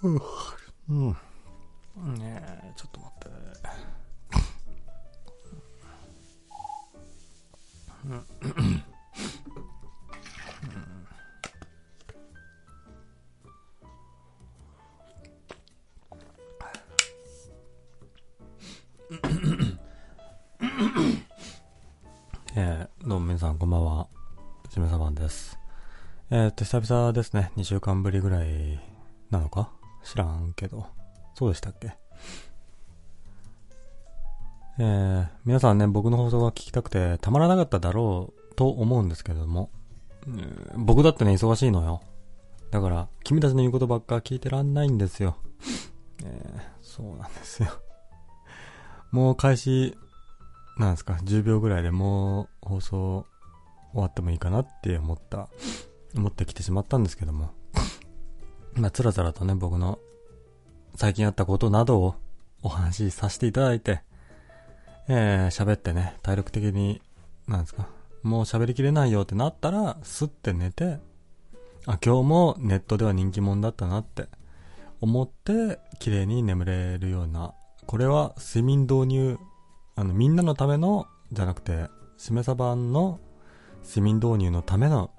うん。ねえ、ちょっと待って。うんえー、どうも皆さんこんばんは。しめさばんです。えー、っと、久々ですね。2週間ぶりぐらいなのか知らんけど。そうでしたっけ？えー、皆さんね、僕の放送が聞きたくてたまらなかっただろうと思うんですけれども、えー、僕だってね、忙しいのよ。だから、君たちの言うことばっか聞いてらんないんですよ。えー、そうなんですよ。もう開始、なんですか、10秒ぐらいでもう放送終わってもいいかなって思った、思ってきてしまったんですけども。まあ、つらつらとね、僕の最近あったことなどをお話しさせていただいて、えー、喋ってね、体力的に、なんですか、もう喋りきれないよってなったら、すって寝て、あ、今日もネットでは人気者だったなって思って、綺麗に眠れるような、これは睡眠導入、あの、みんなのための、じゃなくて、しめさ版の睡眠導入のための、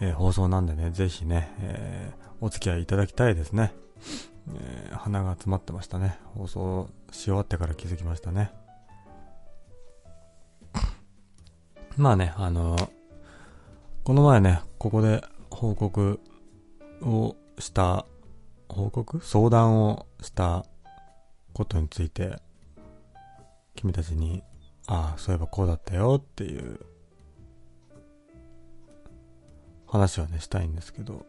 えー、放送なんでね、ぜひね、えー、お付き合いいただきたいですね。えー、鼻が詰まってましたね。放送し終わってから気づきましたね。まあね、あのー、この前ね、ここで報告をした、報告？相談をしたことについて、君たちに、ああ、そういえばこうだったよっていう話をね、したいんですけど、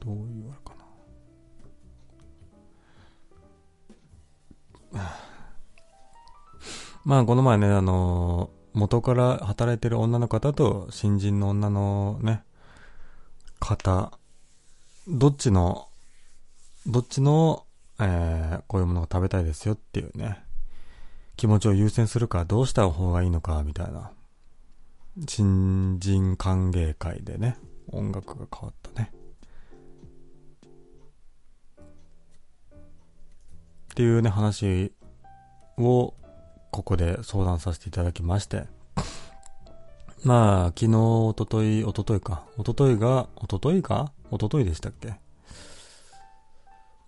どういうあれかな。まあ、この前ね、あの元から働いてる女の方と新人の女のね、方、どっちの、どっちの、えー、こういうものが食べたいですよっていうね、気持ちを優先するか、どうした方がいいのか、みたいな。新人歓迎会でね、音楽が変わったね。っていうね、話をここで相談させていただきまして。まあ、昨日、おととい、おとといか。おとといが、おとといか？おとといでしたっけ？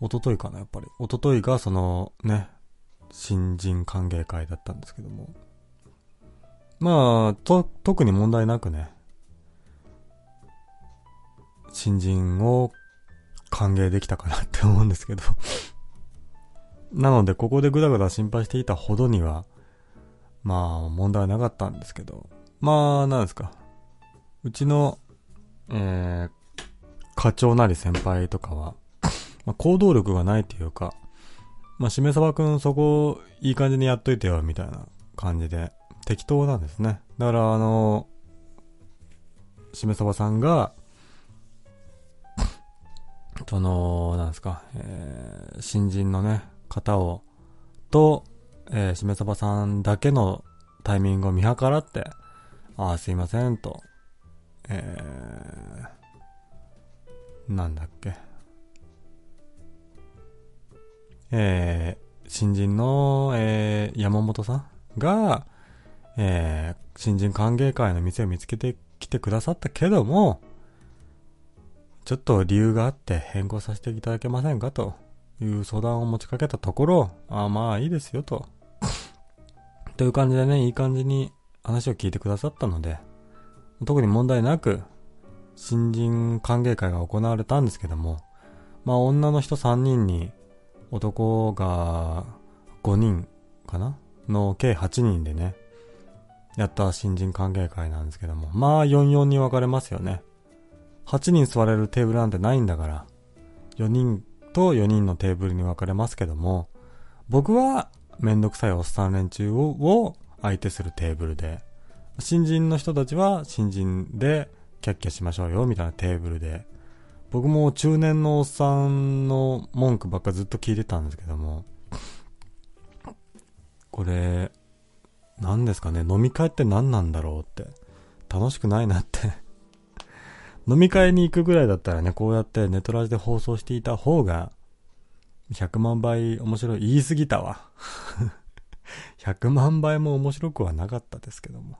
おとといかな、やっぱり。おとといが、その、ね、新人歓迎会だったんですけども。まあ、と、特に問題なくね、新人を歓迎できたかなって思うんですけどなので、ここでぐだぐだ心配していたほどには、まあ、問題なかったんですけど、まあ、なんですか。うちの、えー、課長なり先輩とかは、まあ、行動力がないというか、まあ、しめさばくんそこ、いい感じにやっといてよ、みたいな感じで、適当なんですね。だから、あの、しめさばさんが、その、なんですか、えー、新人のね、方を、と、えー、しめさばさんだけのタイミングを見計らって、ああ、すいません、と、えー、なんだっけ。えー、新人の、えー、山本さんが、えー、新人歓迎会の店を見つけてきてくださったけども、ちょっと理由があって変更させていただけませんかという相談を持ちかけたところ、あまあいいですよと。という感じでね、いい感じに話を聞いてくださったので、特に問題なく、新人歓迎会が行われたんですけども、まあ女の人3人に男が5人かな？の計8人でね、やった新人歓迎会なんですけども、まあ44に分かれますよね。8人座れるテーブルなんてないんだから、4人と4人のテーブルに分かれますけども、僕はめんどくさいおっさん連中をを相手するテーブルで、新人の人たちは新人でキャッキャしましょうよみたいなテーブルで、僕も中年のおっさんの文句ばっかずっと聞いてたんですけども、これ、何ですかね、飲み会って何なんだろうって、楽しくないなって飲み会に行くぐらいだったらね、こうやってネトラジで放送していた方が100万倍面白い。言い過ぎたわ。100万倍も面白くはなかったですけども。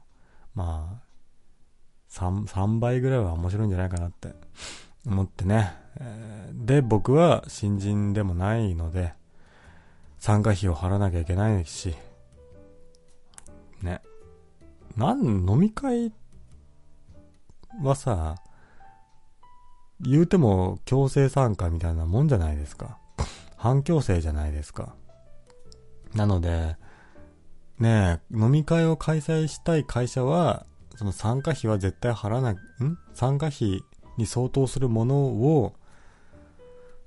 まあ、3、3倍ぐらいは面白いんじゃないかなって思ってね。え、で、僕は新人でもないので、参加費を払わなきゃいけないし、ね。なん、飲み会はさ、言うても強制参加みたいなもんじゃないですか。反強制じゃないですか。なので、ねえ、飲み会を開催したい会社は、その参加費は絶対払わな、ん？参加費に相当するものを、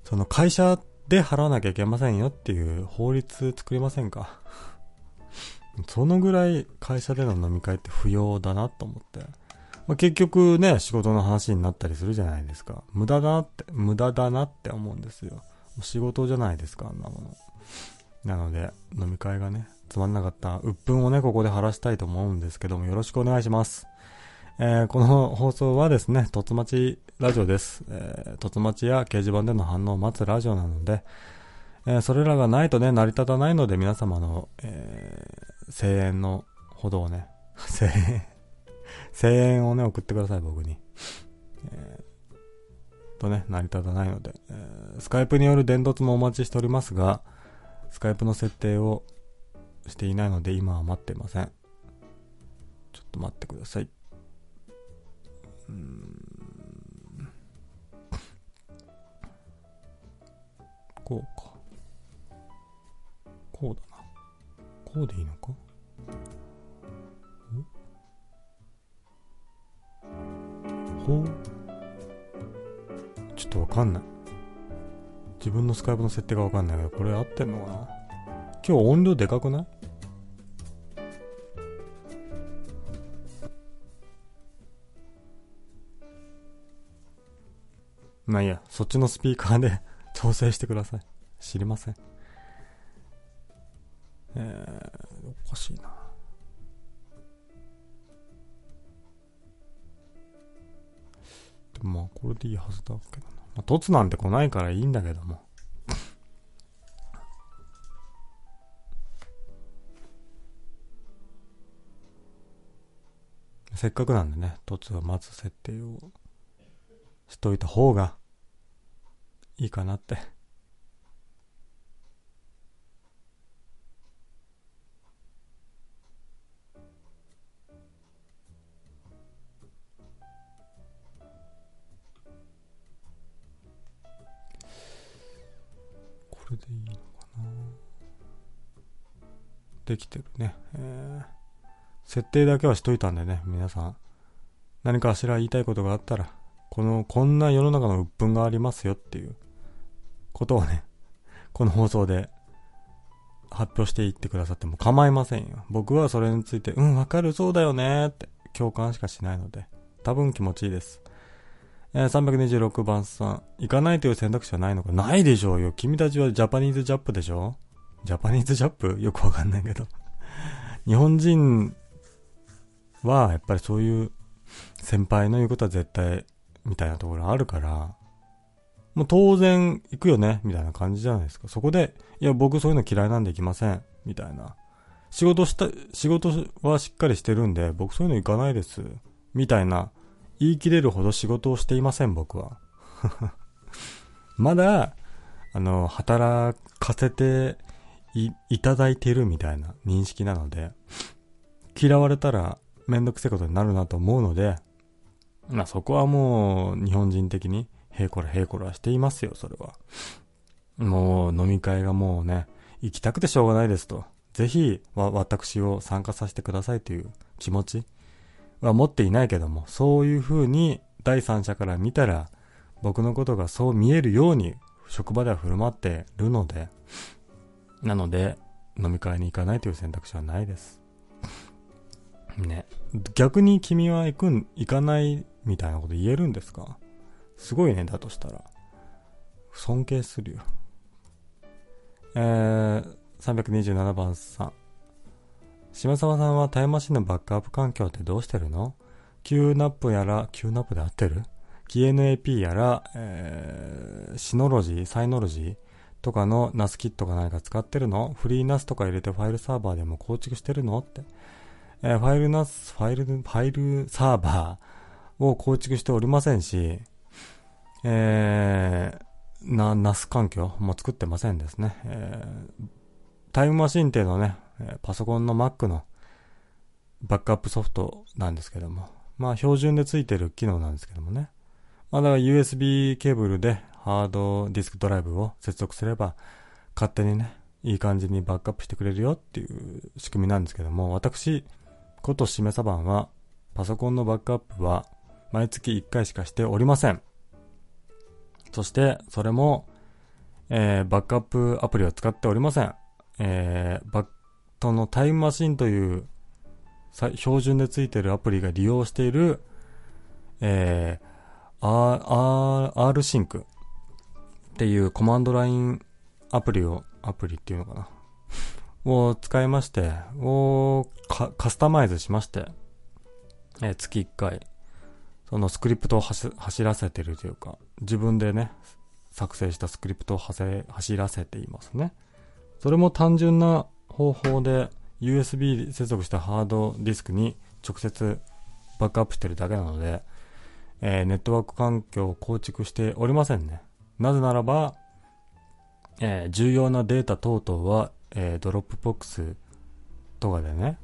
その会社で払わなきゃいけませんよっていう法律作りませんか？そのぐらい会社での飲み会って不要だなと思って。まあ、結局ね、仕事の話になったりするじゃないですか。無駄だなって、無駄だなって思うんですよ。仕事じゃないですか、あんなもの。なので、飲み会がね、つまんなかった鬱憤をね、ここで晴らしたいと思うんですけども、よろしくお願いします。えー、この放送はですね、とつまちラジオです。えー、とつまちや掲示板での反応を待つラジオなので、えー、それらがないとね、成り立たないので、皆様の、えー、声援のほどをね、声援声援をね、送ってください、僕に。えー、とね、成り立たないので、えー、スカイプによる伝突もお待ちしておりますが、スカイプの設定をしていないので、今は待ってません。ちょっと待ってください。うん。こうか。こうだな。こうでいいのか？ちょっとわかんない。自分のスカイプの設定がわかんないけど、これ合ってんのかな？今日音量でかくない？まあいいや、そっちのスピーカーで 調整してください。知りません。えー、おかしいな。まあ、これでいいはずだけどな。まあ、凸なんて来ないからいいんだけども。せっかくなんでね、凸は待つ設定をしといた方がいいかなって。これでいいのかなできてるね。えー、設定だけはしといたんでね、皆さん。何かしら言いたいことがあったら、この、こんな世の中の鬱憤がありますよっていうことをね、この放送で発表していってくださっても構いませんよ。僕はそれについて、うん、わかる、そうだよねって共感しかしないので、多分気持ちいいです。えー、326番さん、行かないという選択肢はないのか？ないでしょうよ。君たちはジャパニーズジャップでしょ？ジャパニーズジャップ？よくわかんないけど。日本人は、やっぱりそういう先輩の言うことは絶対みたいなところあるから、もう当然行くよね、みたいな感じじゃないですか。そこで、いや、僕そういうの嫌いなんで行きません、みたいな。仕事した、仕事はしっかりしてるんで、僕そういうの行かないです、みたいな、言い切れるほど仕事をしていません、僕は。まだ、あの、働かせてい、いただいてるみたいな認識なので、嫌われたらめんどくせえことになるなと思うので、まあそこはもう日本人的に、へいこらへいこらしていますよ、それは。もう飲み会がもうね、行きたくてしょうがないですと。ぜひ、わ、私を参加させてくださいという気持ちは持っていないけども、そういう風に第三者から見たら、僕のことがそう見えるように職場では振る舞ってるので、なので、飲み会に行かないという選択肢はないです。ね。逆に君は行くん、行かないみたいなこと言えるんですか？すごいね、だとしたら。尊敬するよ。えー、327番さん。島沢さんはタイムマシンのバックアップ環境ってどうしてるの ?Q ナップやら、Q ナップで合ってる ?QNAP やら、えー、シノロジー、 Synology とかの NAS キットが何か使ってるの？フリー NAS とか入れてファイルサーバーでも構築してるの？って。えー、ファイル NAS、ファイル、ファイルサーバーを構築しておりませんし、えー、な、NAS 環境も作ってませんですね。えー、 Time Machine っていうのね、パソコンの Mac のバックアップソフトなんですけども、まあ標準でついてる機能なんですけどもね。まあだから USB ケーブルでハードディスクドライブを接続すれば、勝手にね、いい感じにバックアップしてくれるよっていう仕組みなんですけども、私、ことしめさばんは、パソコンのバックアップは毎月1回しかしておりません。そして、それも、えー、バックアップアプリを使っておりません。えー、バットのタイムマシンという標準でついてるアプリが利用している、えー、R, R, R シンクっていうコマンドラインアプリを、アプリっていうのかなを使いまして、をカスタマイズしまして、えー、月1回、そのスクリプトを走らせてるというか、自分でね、作成したスクリプトを走らせていますね。それも単純な方法で USB 接続したハードディスクに直接バックアップしてるだけなので、えー、ネットワーク環境を構築しておりませんね。なぜならば、えー、重要なデータ等々は、えー、 Dropbox とかでね、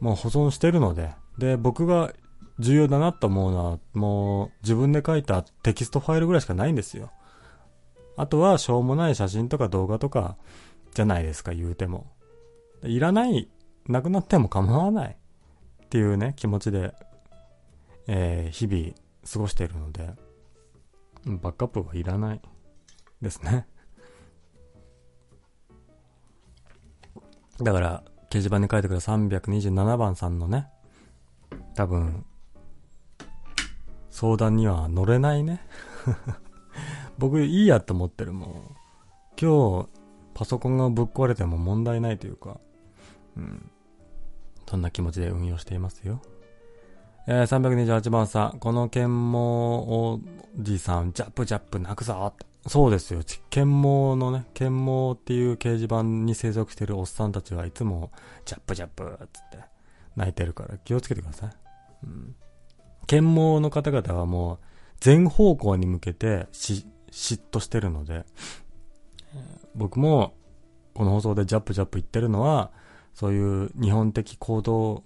もう保存してるので、で、僕が重要だなと思うのは、もう自分で書いたテキストファイルぐらいしかないんですよ。あとはしょうもない写真とか動画とかじゃないですか、言うても。いらない、なくなっても構わないっていうね、気持ちで、えー、日々過ごしているので、バックアップはいらないですね。だから、掲示板に書いてくれた327番さんのね、多分、相談には乗れないね。僕いいやと思ってるもん。今日、パソコンがぶっ壊れても問題ないというか、うん。そんな気持ちで運用していますよ。えー、328番さん、この剣網おじさん、ジャップジャップ泣くぞ。そうですよ。剣網のね、剣網っていう掲示板に生息してるおっさんたちはいつも、ジャップジャップつって泣いてるから気をつけてください。うん。剣網の方々はもう、全方向に向けてし、嫉妬してるので、僕も、この放送でジャップジャップ言ってるのは、そういう日本的行動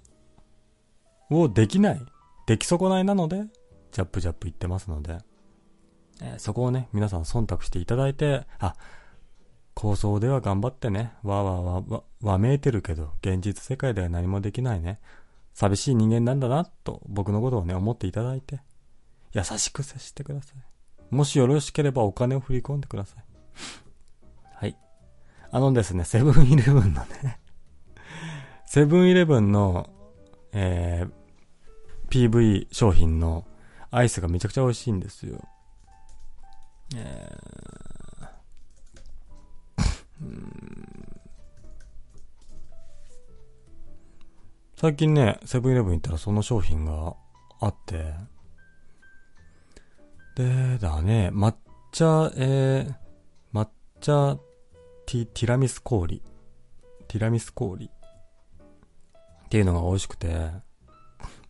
をできない、出来損ないなので、ジャップジャップ言ってますので、えー、そこをね、皆さん忖度していただいて、あ、構想では頑張ってね、わーわーわーわ、わめいてるけど、現実世界では何もできないね。寂しい人間なんだな、と僕のことをね、思っていただいて、優しく接してください。もしよろしければお金を振り込んでください。はい。あのですね、セブンイレブンのねセブンイレブンの、えー、PV 商品のアイスがめちゃくちゃ美味しいんですよ。えー、最近ね、セブンイレブン行ったらその商品があって、で、だね、抹茶、えー、抹茶ティティラミス氷。ティラミス氷。っていうのが美味しくて、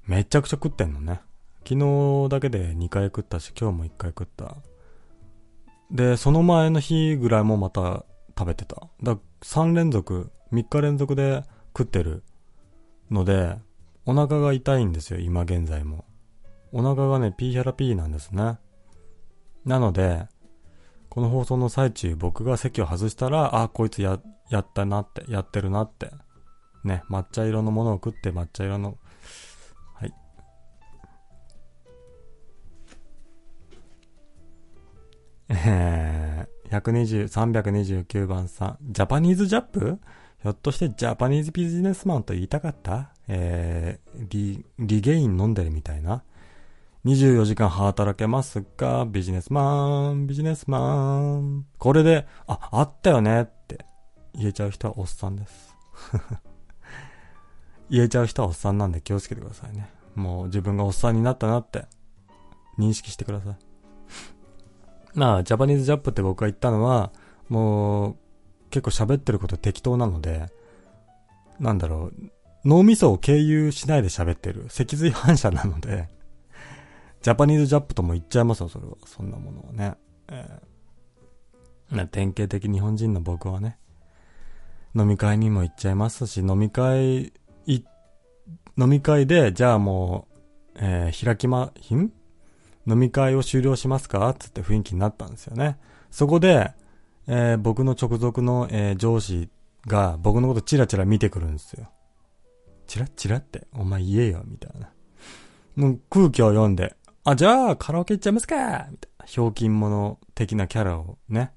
めちゃくちゃ食ってんのね。昨日だけで2回食ったし、今日も1回食った。で、その前の日ぐらいもまた食べてた。だ3連続、3日連続で食ってるので、お腹が痛いんですよ、今現在も。お腹がね、ピーヒャラピーなんですね。なので、この放送の最中僕が席を外したら、あ、こいつや、やったなって、やってるなってね、抹茶色のものを食って抹茶色の、はい。えー、120、329番さん、ジャパニーズジャップ？ひょっとしてジャパニーズビジネスマンと言いたかった？えー、リ、リゲイン飲んでるみたいな？24時間働けますかビジネスマン、ビジネスマン。これで、あ、あったよねって言えちゃう人はおっさんです。言えちゃう人はおっさんなんで気をつけてくださいね。もう自分がおっさんになったなって認識してください。まあ、ジャパニーズジャップって僕が言ったのは、もう、結構喋ってること適当なので、なんだろう、脳みそを経由しないで喋ってる。脊髄反射なので、ジャパニーズジャップとも言っちゃいますよ、それは。そんなものはね。えー、典型的日本人の僕はね、飲み会にも行っちゃいますし、飲み会、い、飲み会で、じゃあもう、えー、開きま、ひん？飲み会を終了しますか？つって雰囲気になったんですよね。そこで、えー、僕の直属の、えー、上司が僕のことチラチラ見てくるんですよ。チラチラって、お前言えよ、みたいな。もう空気を読んで、あ、じゃあカラオケ行っちゃいますかみたいな。ひょうきん者的なキャラをね、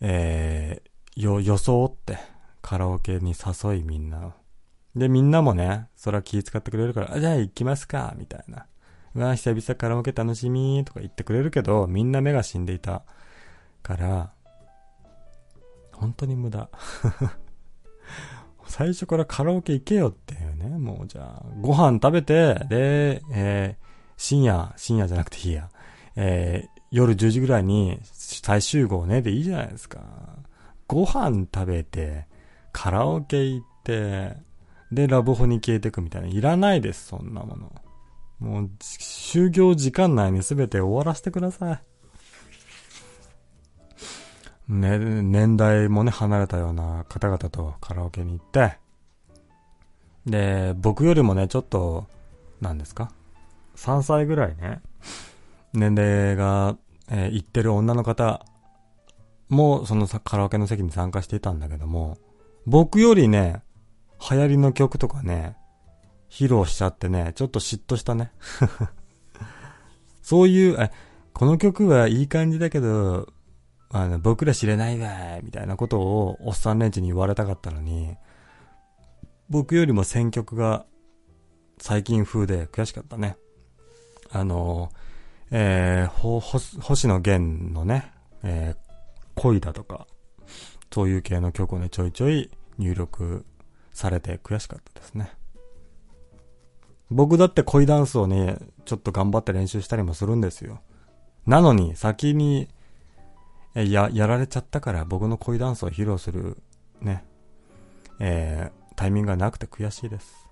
えー、よ、装ってカラオケに誘いみんなを。で、みんなもね、それは気遣ってくれるから、あ、じゃあ行きますかみたいな。うわ、久々カラオケ楽しみとか言ってくれるけど、みんな目が死んでいたから、本当に無駄。最初からカラオケ行けよっていうね。もうじゃあ、ご飯食べて、で、えー、深夜、深夜じゃなくていいや。えー、夜10時ぐらいに再集合ねでいいじゃないですか。ご飯食べて、カラオケ行って、で、ラブホに消えていくみたいな。いらないです、そんなもの。もう、就業時間内に全て終わらせてください。ね、年代もね、離れたような方々とカラオケに行って、で、僕よりもね、ちょっと、何ですか ?3 歳ぐらいね、年齢が、えー、行ってる女の方も、そのカラオケの席に参加していたんだけども、僕よりね、流行りの曲とかね、披露しちゃってね、ちょっと嫉妬したね。そういう、え、この曲はいい感じだけど、あの、僕ら知れないわみたいなことをおっさん連中に言われたかったのに、僕よりも選曲が最近風で悔しかったね。あの、えー、ほ、星野源のね、えー、恋だとか、そういう系の曲をね、ちょいちょい入力されて悔しかったですね。僕だって恋ダンスをね、ちょっと頑張って練習したりもするんですよ。なのに、先にや、やられちゃったから僕の恋ダンスを披露する、ね、えー、タイミングがなくて悔しいです。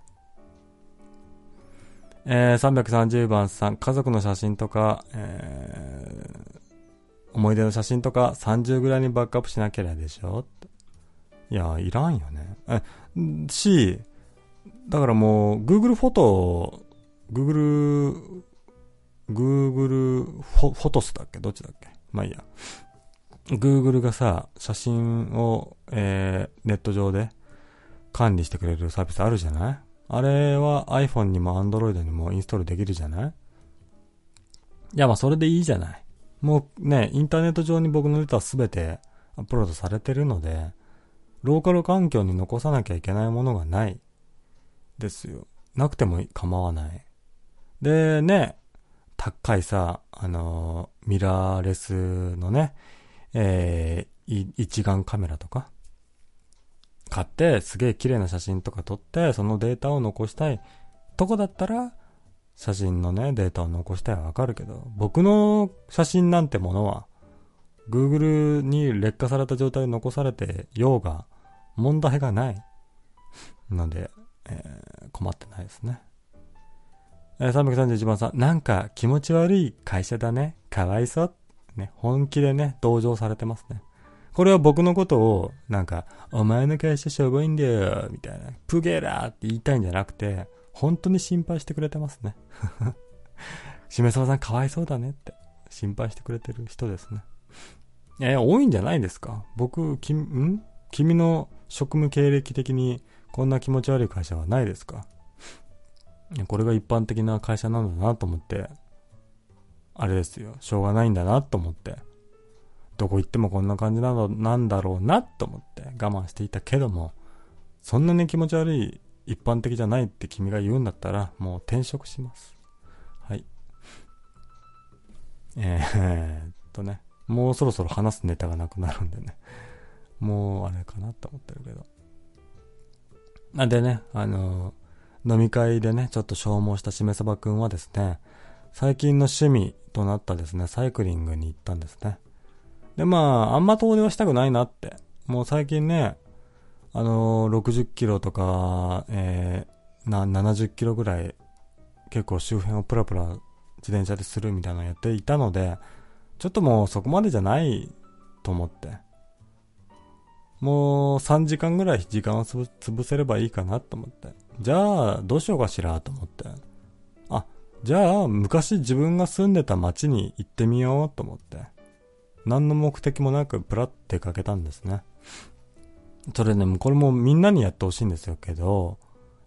えー、330番さん、家族の写真とか、えー、思い出の写真とか30ぐらいにバックアップしなければでしょいや、いらんよね。え、し、だからもう、Google フォト、Google、Google フォフォトスだっけ？どっちだっけ？まあいいや。Google がさ、写真を、えー、ネット上で管理してくれるサービスあるじゃない？あれは iPhone にも Android にもインストールできるじゃない？いや、まあそれでいいじゃない。もうね、インターネット上に僕のデータは全てアップロードされてるので、ローカル環境に残さなきゃいけないものがない。ですよ。なくても構わない。で、ね、高いさ、あのー、ミラーレスのね、えー、一眼カメラとか、買って、すげえ綺麗な写真とか撮って、そのデータを残したいとこだったら、写真のね、データを残したいはわかるけど、僕の写真なんてものは、Google に劣化された状態で残されてようが、問題がない。ので、えー、困ってないですね。えー、331番さん、なんか気持ち悪い会社だね。かわいそう。ね、本気でね、同情されてますね。これは僕のことを、なんか、お前の会社しょぼいんだよ、みたいな、プゲラーって言いたいんじゃなくて、本当に心配してくれてますね。しめさばさんかわいそうだねって、心配してくれてる人ですね。え多いんじゃないですか？僕、き、ん？君の職務経歴的にこんな気持ち悪い会社はないですか？これが一般的な会社なんだなと思って、あれですよ、しょうがないんだなと思って、どこ行ってもこんな感じなの、なんだろうなと思って。我慢していたけども、そんなに気持ち悪い一般的じゃないって君が言うんだったら、もう転職します。はい。えー、っとね、もうそろそろ話すネタがなくなるんでね、もうあれかなと思ってるけど。なんでね、あの飲み会でね、ちょっと消耗したしめさばくんはですね、最近の趣味となったですね、サイクリングに行ったんですね。で、まあ、あんま遠出はしたくないなって。もう最近ね、あのー、60キロとか、えー、な、70キロぐらい、結構周辺をプラプラ自転車でするみたいなのやっていたので、ちょっともうそこまでじゃないと思って。もう3時間ぐらい時間を潰せればいいかなと思って。じゃあ、どうしようかしらと思って。あ、じゃあ、昔自分が住んでた町に行ってみようと思って。何の目的もなくプラって出かけたんですね。それね、これもみんなにやってほしいんですよけど、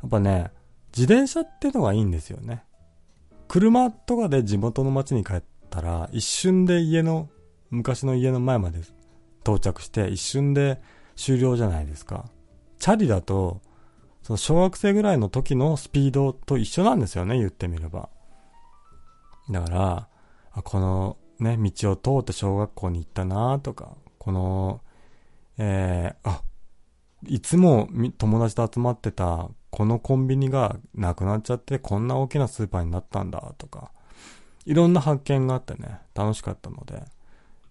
やっぱね、自転車ってのがいいんですよね。車とかで地元の町に帰ったら、一瞬で家の、昔の家の前まで到着して、一瞬で終了じゃないですか。チャリだと、その小学生ぐらいの時のスピードと一緒なんですよね、言ってみれば。だから、このね、道を通って小学校に行ったなとか、この、えー、あ、いつも友達と集まってたこのコンビニがなくなっちゃってこんな大きなスーパーになったんだとか、いろんな発見があってね、楽しかったので、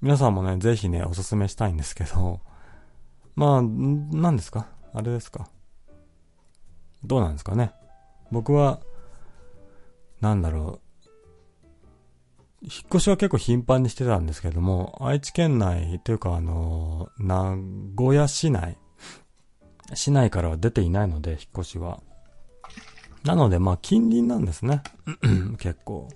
皆さんもね、ぜひね、おすすめしたいんですけど、まあ、何ですか？あれですか？どうなんですかね？僕は、なんだろう。引っ越しは結構頻繁にしてたんですけども、愛知県内というかあの、名古屋市内、市内からは出ていないので、引っ越しは。なので、まあ、近隣なんですね。結構。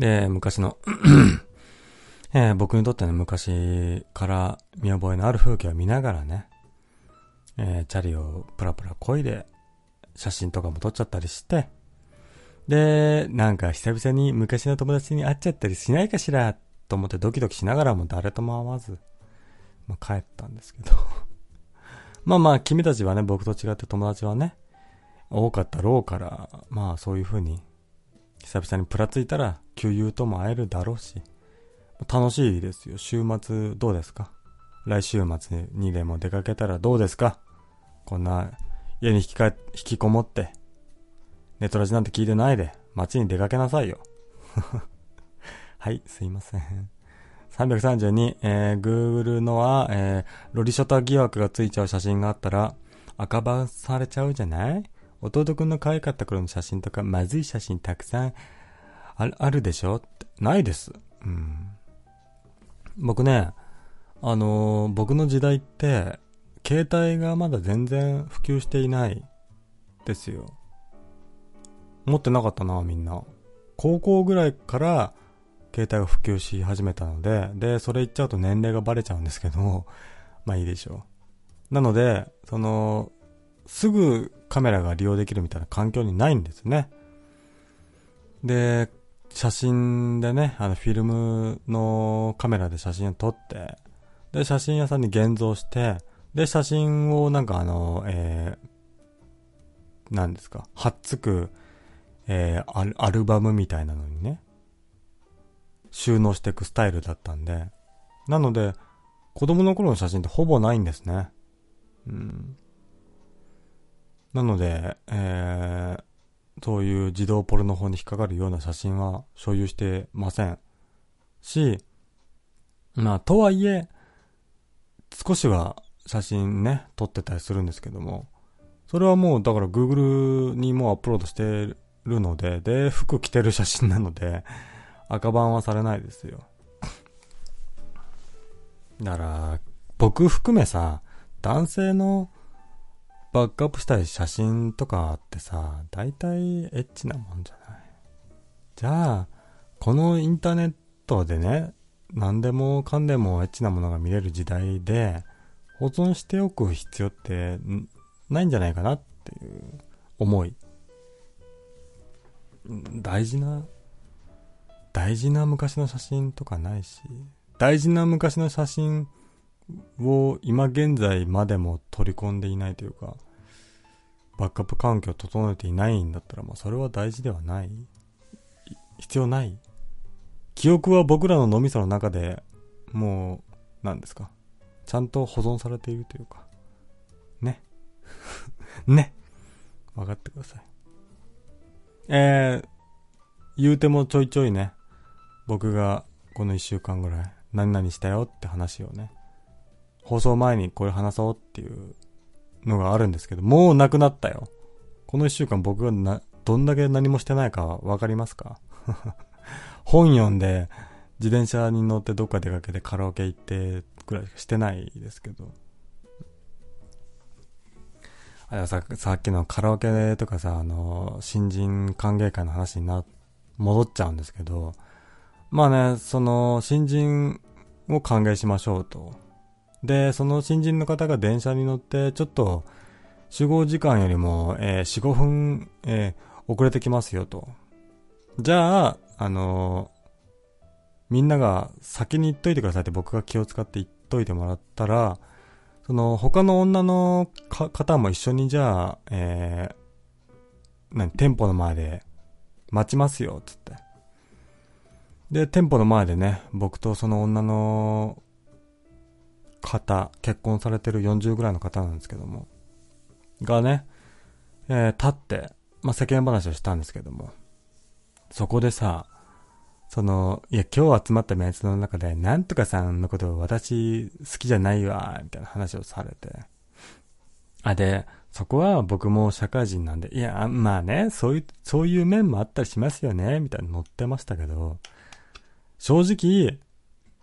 で、昔の。えー、僕にとっての昔から見覚えのある風景を見ながらね、えー、チャリをプラプラ漕いで、写真とかも撮っちゃったりして、で、なんか久々に昔の友達に会っちゃったりしないかしらと思ってドキドキしながらも誰とも会わず、まあ、帰ったんですけど。まあまあ君たちはね、僕と違って友達はね、多かったろうから、まあそういう風に久々にプラついたら、旧友とも会えるだろうし、楽しいですよ。週末どうですか？来週末にでも出かけたらどうですか？こんな家に引きか引きこもって、ネトラジなんて聞いてないで、街に出かけなさいよ。はい、すいません。332、えー、Google のは、えー、ロリショタ疑惑がついちゃう写真があったら、赤番されちゃうじゃない？弟くんの可愛かった頃の写真とか、まずい写真たくさんあるでしょ？ってないです。うん。僕ね、あのー、僕の時代って、携帯がまだ全然普及していないですよ。持ってなかったな、みんな。高校ぐらいから携帯が普及し始めたので、で、それ言っちゃうと年齢がバレちゃうんですけど、まあいいでしょう。なので、その、すぐカメラが利用できるみたいな環境にないんですね。で、写真でね、あのフィルムのカメラで写真を撮って、で、写真屋さんに現像して、で、写真をなんかあの、えー、何ですか、はっつく、えー、アルバムみたいなのにね、収納していくスタイルだったんで、なので、子供の頃の写真ってほぼないんですね。うん。なので、えー、そういう自動ポルノ法に引っかかるような写真は所有してません。し、まあ、とはいえ、少しは写真ね、撮ってたりするんですけども、それはもう、だから Google にもうアップロードしてるので、で、服着てる写真なので、赤番はされないですよ。だから、僕含めさ、男性のバックアップしたい写真とかってさ、大体エッチなもんじゃない？じゃあ、このインターネットでね、何でもかんでもエッチなものが見れる時代で、保存しておく必要ってないんじゃないかなっていう思い。大事な、大事な昔の写真とかないし、大事な昔の写真を今現在までも取り込んでいないというか、バックアップ環境を整えていないんだったら、まあそれは大事ではない必要ない記憶は僕らの脳みその中でもう、何ですかちゃんと保存されているというか。ね。ね。分かってください。えー、言うてもちょいちょいね、僕がこの一週間ぐらい何々したよって話をね、放送前にこれ話そうっていうのがあるんですけど、もうなくなったよ。この一週間僕がな、どんだけ何もしてないかわかりますか？本読んで、自転車に乗ってどっか出かけてカラオケ行ってくらいしかしてないですけど。あれはさ、さっきのカラオケとかさ、あの、新人歓迎会の話にな、戻っちゃうんですけど、まあね、その、新人を歓迎しましょうと。で、その新人の方が電車に乗って、ちょっと、集合時間よりも、えー、4、5分、えー、遅れてきますよと。じゃあ、あのー、みんなが先に言っといてくださいって僕が気を使って言っといてもらったら、その、他の女の方も一緒にじゃあ、えー、何、店舗の前で待ちますよ、つって。で、店舗の前でね、僕とその女の方、結婚されてる40ぐらいの方なんですけども、がね、えー、立って、まあ、世間話をしたんですけども、そこでさ、その、いや、今日集まったメンツの中で、なんとかさんのことを私好きじゃないわ、みたいな話をされて。あ、で、そこは僕も社会人なんで、いや、まあね、そういう、そういう面もあったりしますよね、みたいな載ってましたけど、正直、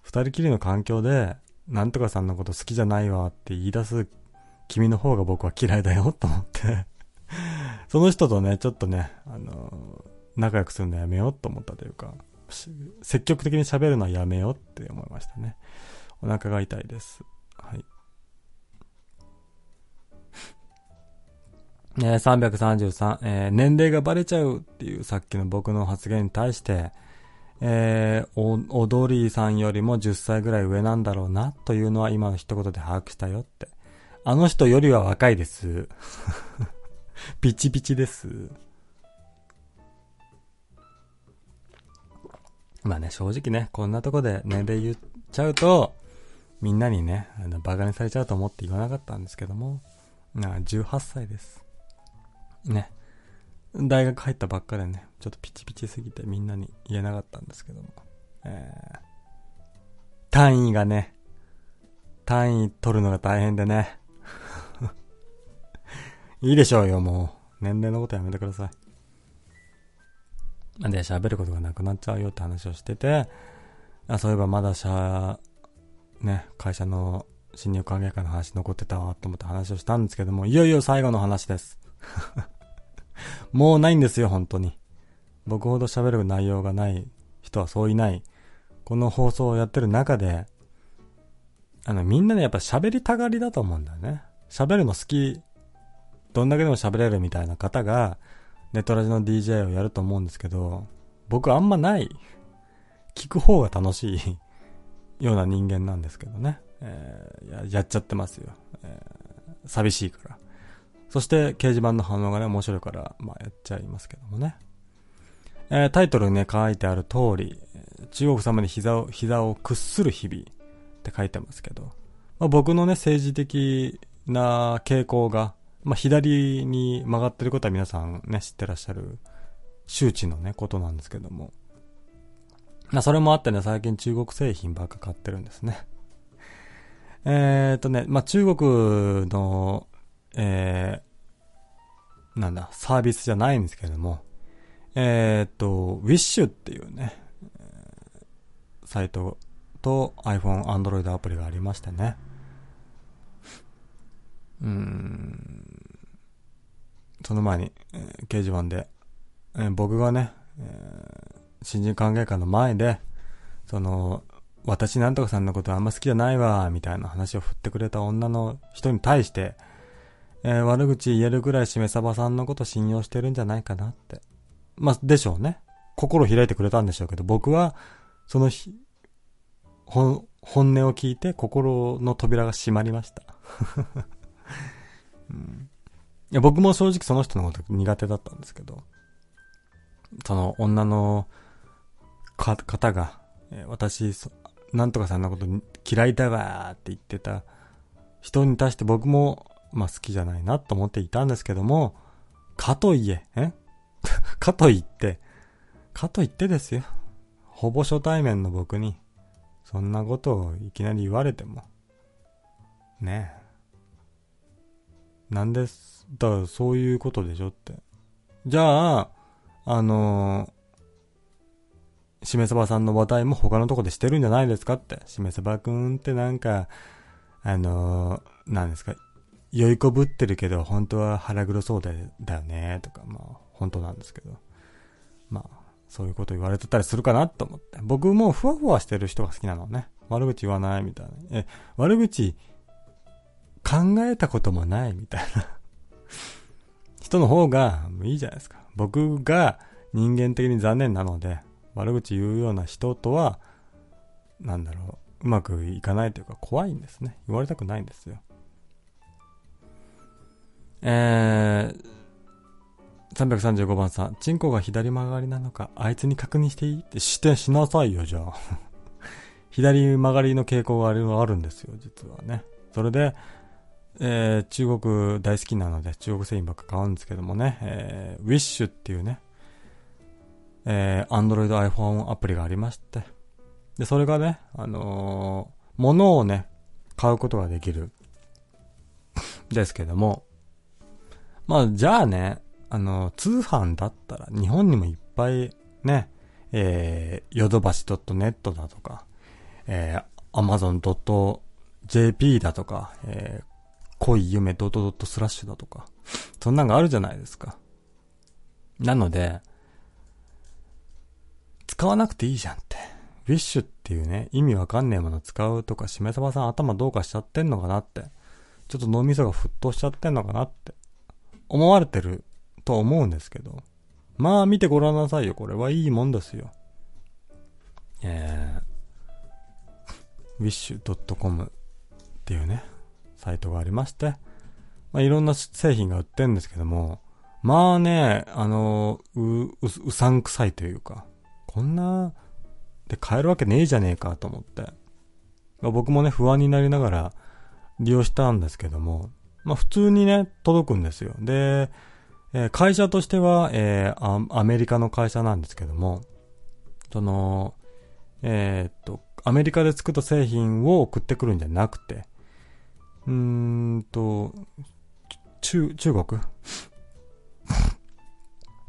二人きりの環境で、なんとかさんのこと好きじゃないわって言い出す君の方が僕は嫌いだよと思って その人とね、ちょっとね、あの仲良くするのやめようと思ったというか、積極的に喋るのはやめようって思いましたね。お腹が痛いです。はい。え、333、えー、年齢がバレちゃうっていうさっきの僕の発言に対して、えー、お、おどりさんよりも10歳ぐらい上なんだろうな、というのは今の一言で把握したよって。あの人よりは若いです。ピチピチです。まあね、正直ね、こんなとこで年齢言っちゃうと、みんなにね、あの、バカにされちゃうと思って言わなかったんですけども、18歳です。ね。大学入ったばっかでね、ちょっとピチピチすぎてみんなに言えなかったんですけども。えー、単位がね、単位取るのが大変でね。いいでしょうよ、もう。年齢のことやめてください。で、喋ることがなくなっちゃうよって話をしてて、あ、そういえばまだしゃ、ね、会社の新入歓迎会の話残ってたわと思って話をしたんですけども、いよいよ最後の話です。もうないんですよ、本当に。僕ほど喋る内容がない人はそういない。この放送をやってる中で、あの、みんなね、やっぱ喋りたがりだと思うんだよね。喋るの好き、どんだけでも喋れるみたいな方が、ネトラジの DJ をやると思うんですけど、僕あんまない。聞く方が楽しいような人間なんですけどね。えー、ややっちゃってますよ。えー、寂しいから。そして掲示板の反応がね、面白いから、まあやっちゃいますけどもね。えー、タイトルにね、書いてある通り、中国様に膝を、膝を屈する日々って書いてますけど、まあ、僕のね、政治的な傾向が、まあ、左に曲がってることは皆さんね、知ってらっしゃる周知のね、ことなんですけども。まあ、それもあってね、最近中国製品ばっか買ってるんですね。え、っとね、まあ、中国の、えー、なんだ、サービスじゃないんですけども、えー、っと、Wish っていうね、サイトと iPhone、Android アプリがありましてね。うん、その前に、えー、掲示板で、えー、僕がね、えー、新人歓迎会の前で、その、私なんとかさんのことあんま好きじゃないわ、みたいな話を振ってくれた女の人に対して、えー、悪口言えるぐらいしめさばさんのこと信用してるんじゃないかなって。まあ、でしょうね。心開いてくれたんでしょうけど、僕は、その日、本音を聞いて心の扉が閉まりました。うん、いや僕も正直その人のこと苦手だったんですけど、その女の方が、えー、私、なんとかさんのこと嫌いだわーって言ってた人に対して僕も、まあ好きじゃないなと思っていたんですけども、かといえ、え？かといって、かといってですよ。ほぼ初対面の僕に、そんなことをいきなり言われても。ねえ。なんです、だからそういうことでしょって。じゃあ、あのー、しめさばさんの話題も他のとこでしてるんじゃないですかって。しめさばくんってなんか、あのー、なんですか、酔いこぶってるけど、本当は腹黒そうだよね、とか、まあ、本当なんですけど。まあ、そういうこと言われてたりするかなと思って。僕もふわふわしてる人が好きなのね。悪口言わないみたいな。え、悪口考えたこともないみたいな人の方がいいじゃないですか。僕が人間的に残念なので、悪口言うような人とは、なんだろう、うまくいかないというか怖いんですね。言われたくないんですよ。えー、335番さん、チンコが左曲がりなのか、あいつに確認していいってしてしなさいよ、じゃあ。左曲がりの傾向があるあるんですよ、実はね。それで、えー、中国大好きなので、中国製品ばっか買うんですけどもね、えー、Wish っていうね、えー、Android iPhone アプリがありまして、で、それがね、あのー、物をね、買うことができる、ですけども、まあ、じゃあね、あの、通販だったら、日本にもいっぱいね、えー、ヨドバシ .net だとか、えー、amazon.jp だとか、えー、恋夢ドトドットスラッシュだとか、そんなんがあるじゃないですか。なので、使わなくていいじゃんって。ウィッシュっていうね、意味わかんねえもの使うとか、しめさばさん頭どうかしちゃってんのかなって。ちょっと脳みそが沸騰しちゃってんのかなって。思われてると思うんですけど。まあ見てごらんなさいよ。これはいいもんですよ。えー、wish.com っていうね、サイトがありまして、まあいろんな製品が売ってるんですけども、まあね、あの、う、う、うさんくさいというか、こんな、で買えるわけねえじゃねえかと思って。まあ、僕もね、不安になりながら利用したんですけども、まあ普通にね、届くんですよ。で、えー、会社としては、えー、アメリカの会社なんですけども、その、えー、っと、アメリカで作った製品を送ってくるんじゃなくて、うーんと、中、中国？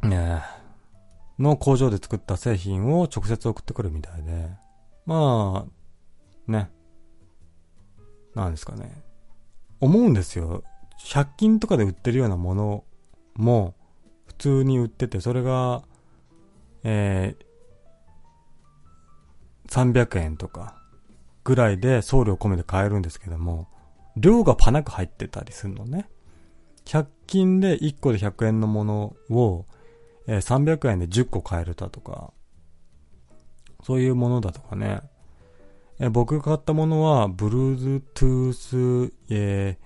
ね の工場で作った製品を直接送ってくるみたいで、まあ、ね。なんですかね。思うんですよ。100均とかで売ってるようなものも普通に売ってて、それが、えー、300円とかぐらいで送料込めて買えるんですけども、量がパナく入ってたりするのね。100均で1個で100円のものを、えー、300円で10個買えるだとか、そういうものだとかね。え、僕が買ったものは、Bluetooth、え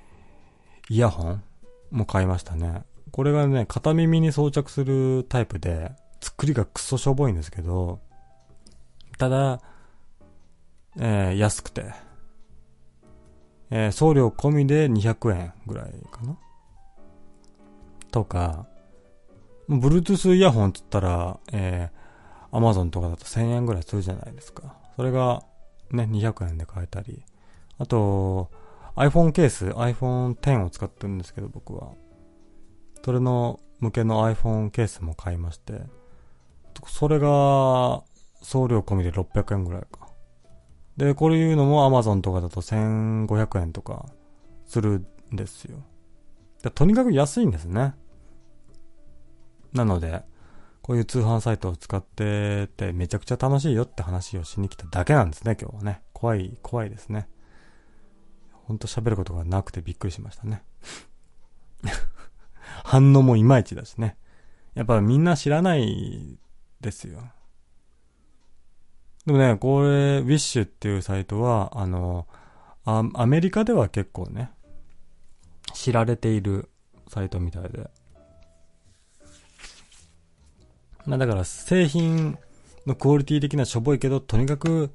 ー、イヤホンも買いましたね。これがね、片耳に装着するタイプで、作りがクソしょぼいんですけど、ただ、えー、安くて、えー、送料込みで200円ぐらいかなとか、Bluetooth イヤホンって言ったら、えー、Amazon とかだと1000円ぐらいするじゃないですか。それが、ね、200円で買えたり。あと、iPhone ケース、iPhone X を使ってるんですけど、僕は。それの向けの iPhone ケースも買いまして、それが送料込みで600円ぐらいか。で、こういうのも Amazon とかだと1500円とかするんですよ。とにかく安いんですね。なので、こういう通販サイトを使っててめちゃくちゃ楽しいよって話をしに来ただけなんですね、今日はね。怖い、怖いですね。ほんと喋ることがなくてびっくりしましたね。反応もいまいちだしね。やっぱみんな知らないですよ。でもね、これ、ウィッシュっていうサイトは、あの、アアメリカでは結構ね、知られているサイトみたいで。まあだから製品のクオリティ的なしょぼいけど、とにかく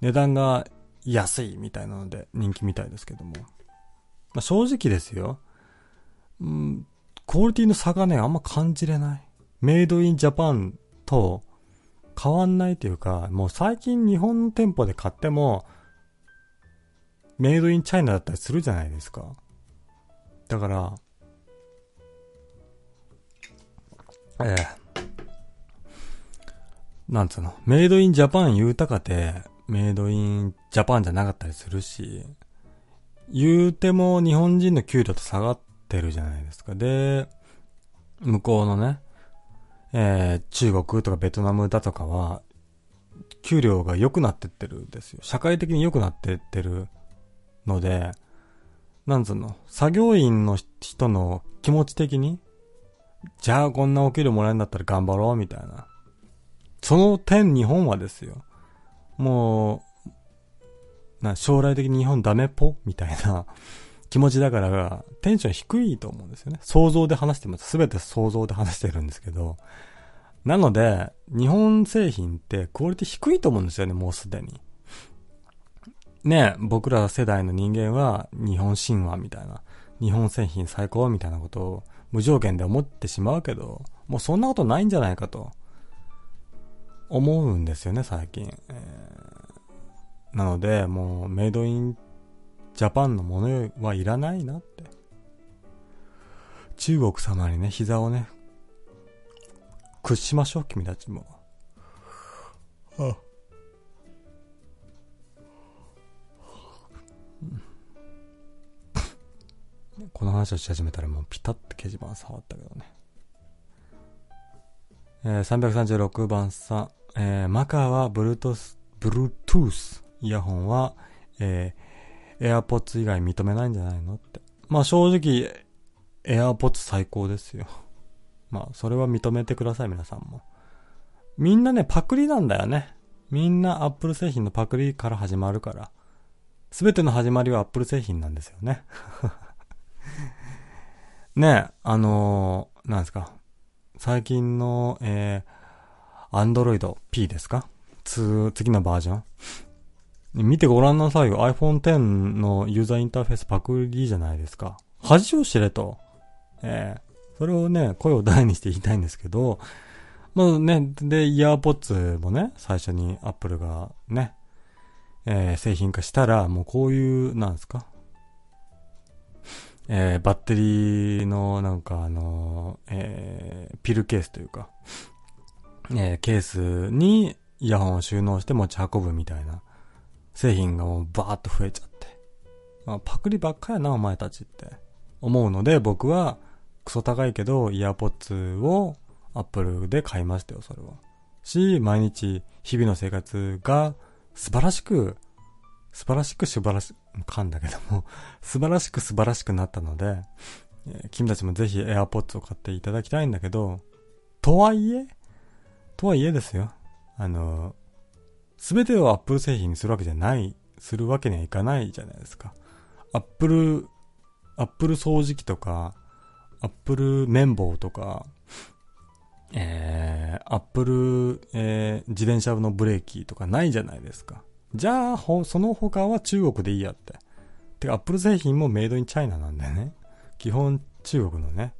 値段が安いみたいなので人気みたいですけども。まあ正直ですよ。うん、クオリティの差がね、あんま感じれない。メイドインジャパンと変わんないというか、もう最近日本の店舗で買っても、メイドインチャイナだったりするじゃないですか。だから、ええなんつうの、メイドインジャパン言うたかて、メイドインジャパンじゃなかったりするし、言うても日本人の給料と下がってるじゃないですか。で、向こうのね、えー、中国とかベトナムだとかは、給料が良くなってってるんですよ。社会的に良くなってってるので、なんつうの、作業員の人の気持ち的に、じゃあこんなお給料もらえるんだったら頑張ろうみたいな。その点日本はですよ。もう、な、将来的に日本ダメっぽ？みたいな 気持ちだから、テンション低いと思うんですよね。想像で話してます。すべて想像で話してるんですけど。なので、日本製品ってクオリティ低いと思うんですよね、もうすでに。ね、僕ら世代の人間は日本神話みたいな、日本製品最高みたいなことを無条件で思ってしまうけど、もうそんなことないんじゃないかと、思うんですよね、最近。えー、なので、もうメイドインジャパンのものはいらないなって。中国様にね、膝をね、屈しましょう、君たちも。ああ この話をし始めたらもうピタッと掲示板触ったけどね。え、336番さん、えー、マカは Bluetooth、Bluetooth イヤホンは、えー、AirPods 以外認めないんじゃないのって。まあ正直、AirPods 最高ですよ。まあ、それは認めてください、皆さんも。みんなね、パクリなんだよね。みんな Apple 製品のパクリから始まるから。すべての始まりは Apple 製品なんですよね。ねえあのー、なんですか。最近の、えー、Android P ですか、次のバージョン見てごらんなさいよ。iPhone X のユーザーインターフェースパクリじゃないですか。恥を知れと。ええー、それをね、声を大にして言いたいんですけど、まあね、で、イヤーポッツもね、最初に Apple がね、えー、製品化したら、もうこういう、なんですか？えー、バッテリーのなんかあの、えー、ピルケースというか、えー、ケースにイヤホンを収納して持ち運ぶみたいな製品がもうバーッと増えちゃって。まあ、パクリばっかやな、お前たちって思うので、僕はクソ高いけどイヤーポッツをアップルで買いましたよ、それは。し、毎日日々の生活が素晴らしく素晴らしく素晴らし、噛んだけども 素晴らしく素晴らしくなったので、君たちもぜひ AirPods を買っていただきたいんだけど、とはいえ、とはいえですよ。あの、すべてを Apple 製品にするわけじゃない、するわけにはいかないじゃないですか。Apple、Apple 掃除機とか、Apple 綿棒とか、えー、Apple、えー、自転車のブレーキとかないじゃないですか。じゃあ、その他は中国でいいやって。てか、アップル製品もメイドインチャイナなんでね。基本中国のね、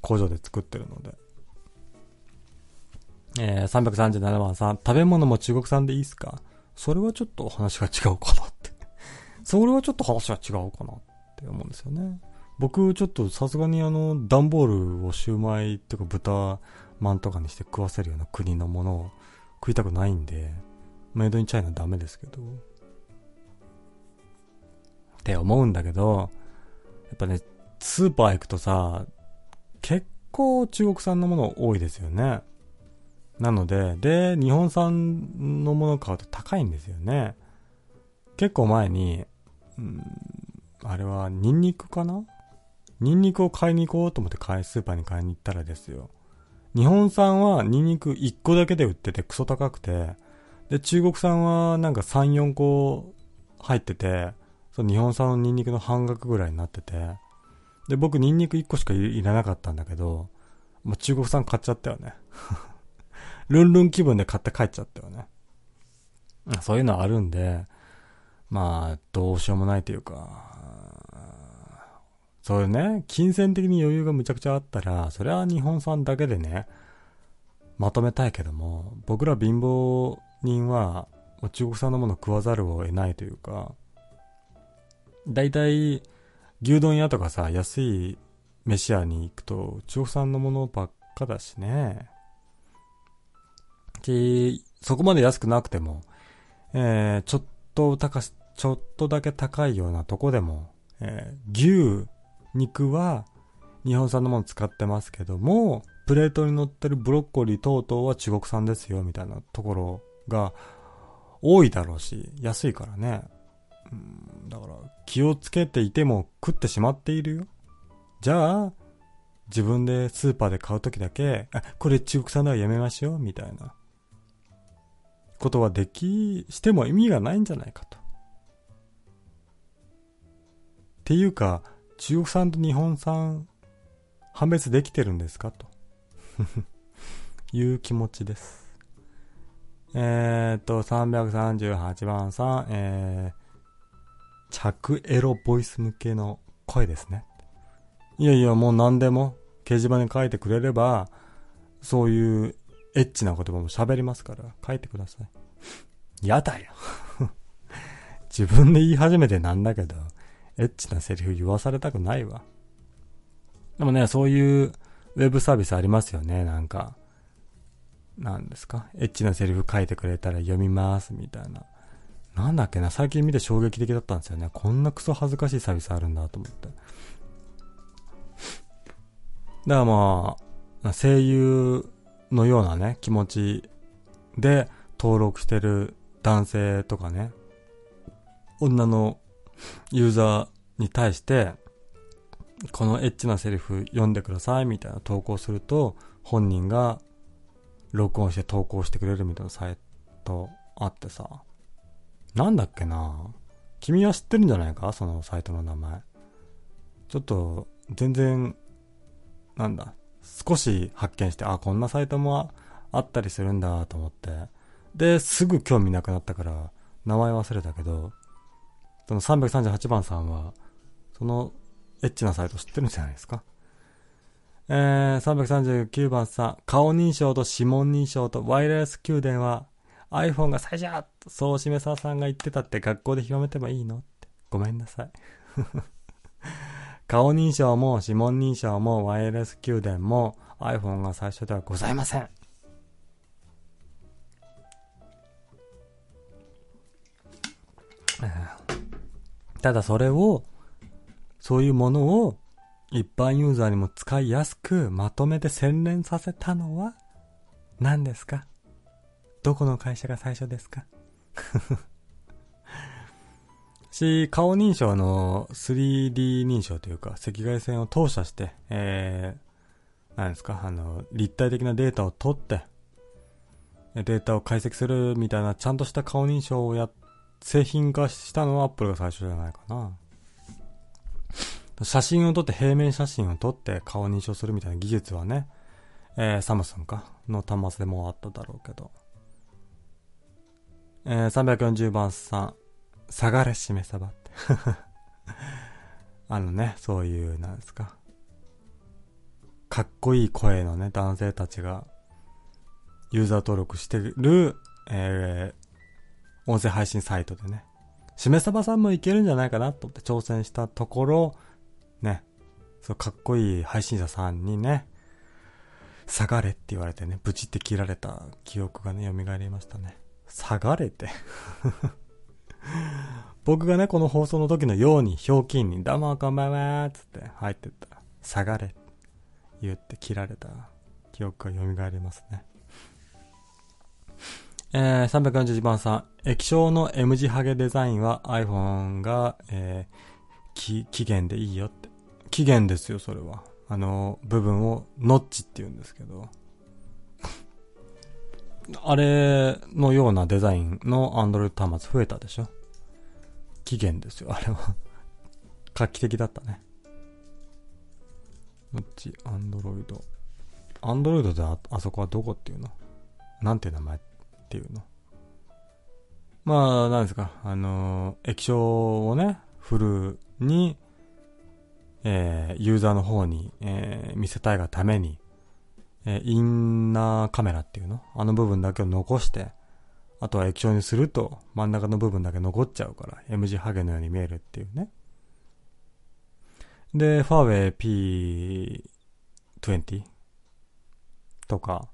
工場で作ってるので。えー、337番さん、食べ物も中国産でいいっすか？それはちょっと話が違うかなってそれはちょっと話が違うかなって思うんですよね。僕、ちょっとさすがにあの、段ボールをシューマイっていうか豚まんとかにして食わせるような国のものを食いたくないんで、メイドインチャイナダメですけど。って思うんだけど、やっぱね、スーパー行くとさ、結構中国産のもの多いですよね。なので、で、日本産のもの買うと高いんですよね。結構前に、うん、あれはニンニクかな？ニンニクを買いに行こうと思って買い、スーパーに買いに行ったらですよ。日本産はニンニク1個だけで売っててクソ高くて、で、中国産はなんか3、4個入ってて、その日本産のニンニクの半額ぐらいになってて、で、僕ニンニク1個しかいらなかったんだけど、まあ、中国産買っちゃったよね。ルンルン気分で買って帰っちゃったよね。そういうのあるんで、まあ、どうしようもないというか、そういうね、金銭的に余裕がむちゃくちゃあったら、それは日本産だけでね、まとめたいけども、僕ら貧乏人は、中国産のものを食わざるを得ないというか、だいい牛丼屋とかさ、安い飯屋に行くと、中国産のものばっかだしね。でそこまで安くなくても、えー、ちょっと高し、ちょっとだけ高いようなとこでも、えー、牛、肉は日本産のもの使ってますけども、プレートに乗ってるブロッコリー等々は中国産ですよ、みたいなところが多いだろうし、安いからね。うん、だから、気をつけていても食ってしまっているよ。じゃあ、自分でスーパーで買うときだけ、あ、これ中国産ではやめましょう、みたいな。ことはでき、しても意味がないんじゃないかと。っていうか、中国産と日本産、判別できてるんですかと。いう気持ちです。えー、っと、338番さん、えー、着エロボイス向けの声ですね。いやいや、もう何でも掲示板に書いてくれれば、そういうエッチな言葉も喋りますから、書いてください。やだよ。自分で言い始めてなんだけど、エッチなセリフ言わされたくないわ。でもね、そういうウェブサービスありますよね、なんか。なんですか？エッチなセリフ書いてくれたら読みます、みたいな。なんだっけな、最近見て衝撃的だったんですよね。こんなクソ恥ずかしいサービスあるんだと思って。だからまあ、声優のようなね、気持ちで登録してる男性とかね、女のユーザーに対して、このエッチなセリフ読んでくださいみたいな投稿すると、本人が録音して投稿してくれるみたいなサイトあってさ、なんだっけな。君は知ってるんじゃないか？そのサイトの名前。ちょっと、全然なんだ、少し発見して、あ、こんなサイトもあったりするんだと思って、で、すぐ興味なくなったから、名前忘れたけど、その338番さんは、そのエッチなサイト知ってるんじゃないですか？えー、339番さん、顔認証と指紋認証とワイヤレス給電は iPhone が最初そうしめささんが言ってたって学校で広めてもいいのって。ごめんなさい。顔認証も指紋認証もワイヤレス給電も iPhone が最初ではございません。ただそれを、そういうものを一般ユーザーにも使いやすくまとめて洗練させたのは何ですか？どこの会社が最初ですか？し、顔認証の 3D 認証というか、赤外線を投射して、えー、何ですか、あの、立体的なデータを取って、データを解析するみたいな、ちゃんとした顔認証をや、製品化したのは Apple が最初じゃないかな。写真を撮って、平面写真を撮って顔認証するみたいな技術はね、えー、サムスンか、の端末でもあっただろうけど。えー、340番さん、下がれしめさばって。あのね、そういう、なんですか。かっこいい声のね、男性たちが、ユーザー登録してる、えー、音声配信サイトでね、しめさばさんもいけるんじゃないかなと思って挑戦したところ、ね、そう、かっこいい配信者さんにね、下がれって言われてね、ブチって切られた記憶がね、蘇りましたね。下がれて 僕がね、この放送の時のように、ひょうきんに、どうもこんばんはつって入ってった、下がれ言って切られた記憶が蘇りますね。えー、341番さん、液晶の M 字ハゲデザインは iPhone が、えー、期限でいいよって。期限ですよ、それは。あの、部分をノッチって言うんですけど。あれのようなデザインの Android 端末増えたでしょ？期限ですよ、あれは画期的だったね。どっちアンドロイド。アンドロイドでああそこはどこっていうの？なんて名前っていうの？まあ、なんですか？あのー、液晶をね、フルに、え、ユーザーの方に、え、見せたいがために、え、インナーカメラっていうの？あの部分だけを残して、あとは液晶にすると真ん中の部分だけ残っちゃうから、M 字ハゲのように見えるっていうね。で、ファーウェイ P20 とか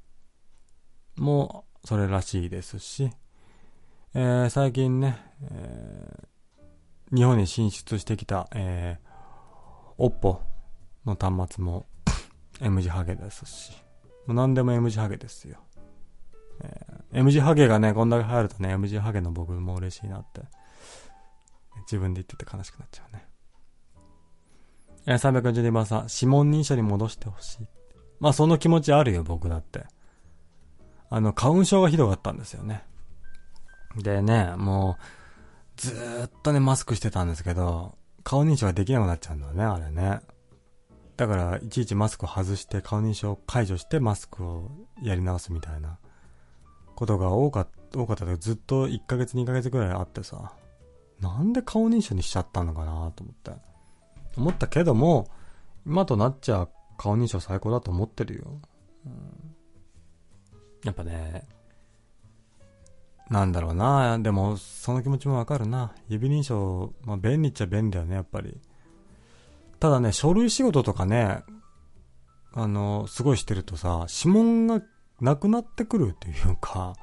もそれらしいですし、えー、最近ね、えー、日本に進出してきた、えー、OPPO の端末も M 字ハゲですし、もう何でも M 字ハゲですよ。えー、M 字ハゲがね、こんだけ入るとね、M 字ハゲの僕も嬉しいなって、自分で言ってて悲しくなっちゃうね。えー、342番さん、指紋認証に戻してほしい。まあその気持ちあるよ、僕だって。あの、花粉症がひどかったんですよね。でね、もう、ずーっとね、マスクしてたんですけど、顔認証ができなくなっちゃうんだよね、あれね。だから、いちいちマスク外して、顔認証を解除してマスクをやり直すみたいなことが多かった、多かったでずっと1ヶ月2ヶ月ぐらいあってさ、なんで顔認証にしちゃったのかなと思って。思ったけども、今となっちゃ顔認証最高だと思ってるよ。うん、やっぱね、なんだろうな。でも、その気持ちもわかるな。指認証、まあ、便利っちゃ便利だよね、やっぱり。ただね、書類仕事とかね、あの、すごいしてるとさ、指紋がなくなってくるっていうか、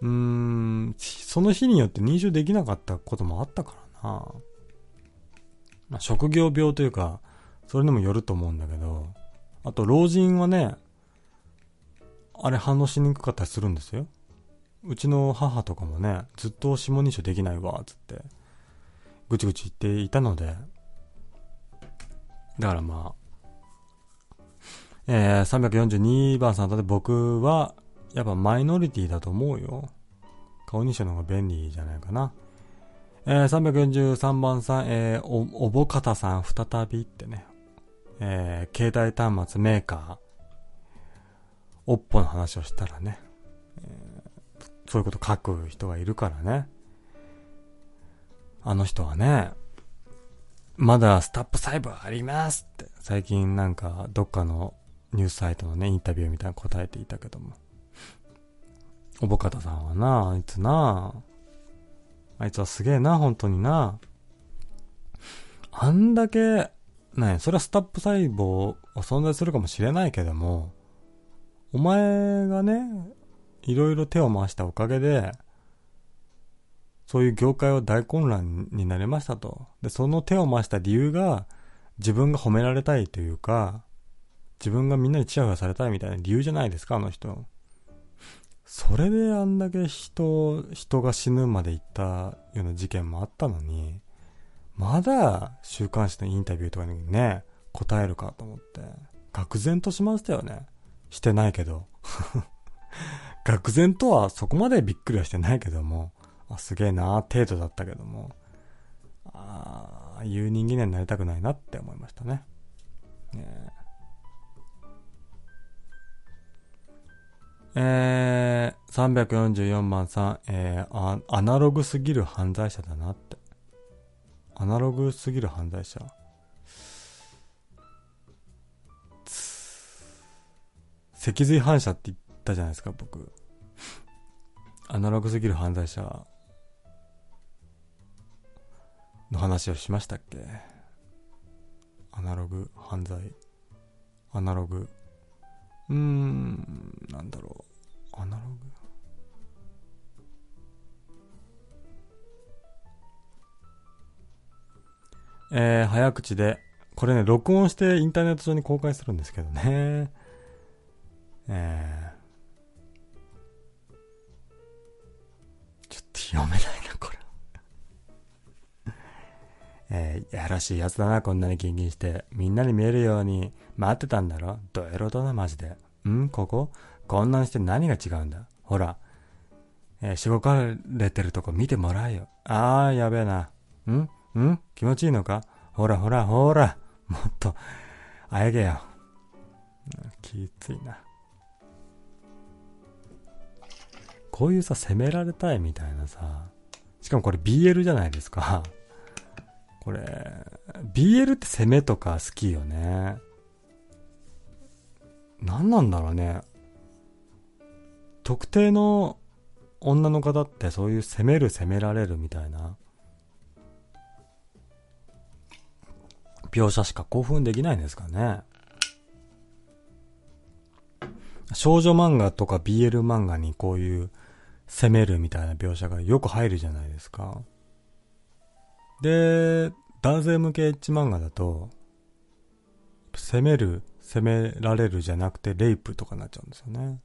うーん、その日によって認証できなかったこともあったからな。まあ、職業病というか、それにもよると思うんだけど、あと老人はね、あれ反応しにくかったりするんですよ。うちの母とかもね、ずっと指紋認証できないわ、つって、ぐちぐち言っていたので、だからまあ、えー、342番さんだって僕は、やっぱマイノリティだと思うよ。顔認証の方が便利じゃないかな。えー、343番さん、えー、お、おぼかたさん再びってね、えー、携帯端末メーカー、おっぽの話をしたらね、そういうこと書く人がいるからね。あの人はね、まだスタップ細部ありますって、最近なんかどっかのニュースサイトのね、インタビューみたいな答えていたけども。おぼかたさんはな、あいつな、あいつはすげえな、本当にな。あんだけ、ね、それはスタップ細胞は存在するかもしれないけども、お前がね、いろいろ手を回したおかげで、そういう業界は大混乱になりましたと。で、その手を回した理由が、自分が褒められたいというか、自分がみんなにチヤホヤされたいみたいな理由じゃないですか、あの人。それであんだけ人、人が死ぬまで行ったような事件もあったのに、まだ週刊誌のインタビューとかにね、答えるかと思って、愕然としましたよね。してないけど。愕然とはそこまでびっくりはしてないけども、あすげえな程度だったけども、ああいう人間にはなりたくないなって思いましたね。ねえー、344番さん、えー、アナログすぎる犯罪者だなって。アナログすぎる犯罪者。脊髄反射って言っったじゃないですか、僕。アナログすぎる犯罪者の話をしましたっけ？アナログ犯罪。アナログ。うーん、なんだろう。アナログ？えー、早口で、これね、録音してインターネット上に公開するんですけどね。えー、読めないな、これ。えー、やらしいやつだな、こんなにギンギンして。みんなに見えるように待ってたんだろ？ドエロだな、マジで。ん？ここ？こんなにして何が違うんだ？ほら。えー、しごかれてるとこ見てもらえよ。あー、やべえな。ん？ん？気持ちいいのか？ほらほらほら。もっと、あやげよ。きついな。こういうさ、責められたいみたいなさ、しかもこれ BL じゃないですか。これ、BL って攻めとか好きよね。何なんだろうね。特定の女の方ってそういう攻める攻められるみたいな描写しか興奮できないんですかね。少女漫画とか BL 漫画にこういう攻めるみたいな描写がよく入るじゃないですか。で、男性向けエッジ漫画だと、攻める、攻められるじゃなくてレイプとかになっちゃうんですよね。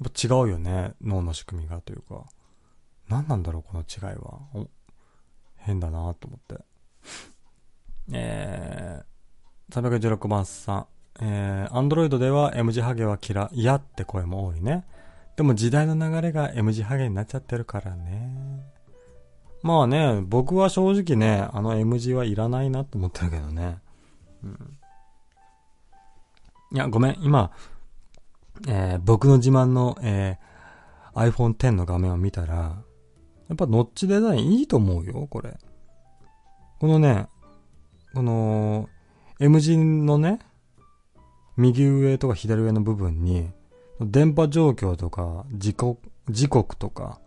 やっぱ違うよね、脳の仕組みがというか。何なんだろう、この違いは。変だなと思って。えー、316番さん。えー、アンドロイドでは M 字ハゲは嫌、嫌って声も多いね。でも時代の流れが M 字ハゲになっちゃってるからね。まあね、僕は正直ね、あの M 字はいらないなと思ってるけどね。うん。いや、ごめん、今、えー、僕の自慢の、えー、iPhone X の画面を見たら、やっぱノッチデザインいいと思うよ、これ。このね、この、M 字のね、右上とか左上の部分に、電波状況とか、時刻、時刻とか、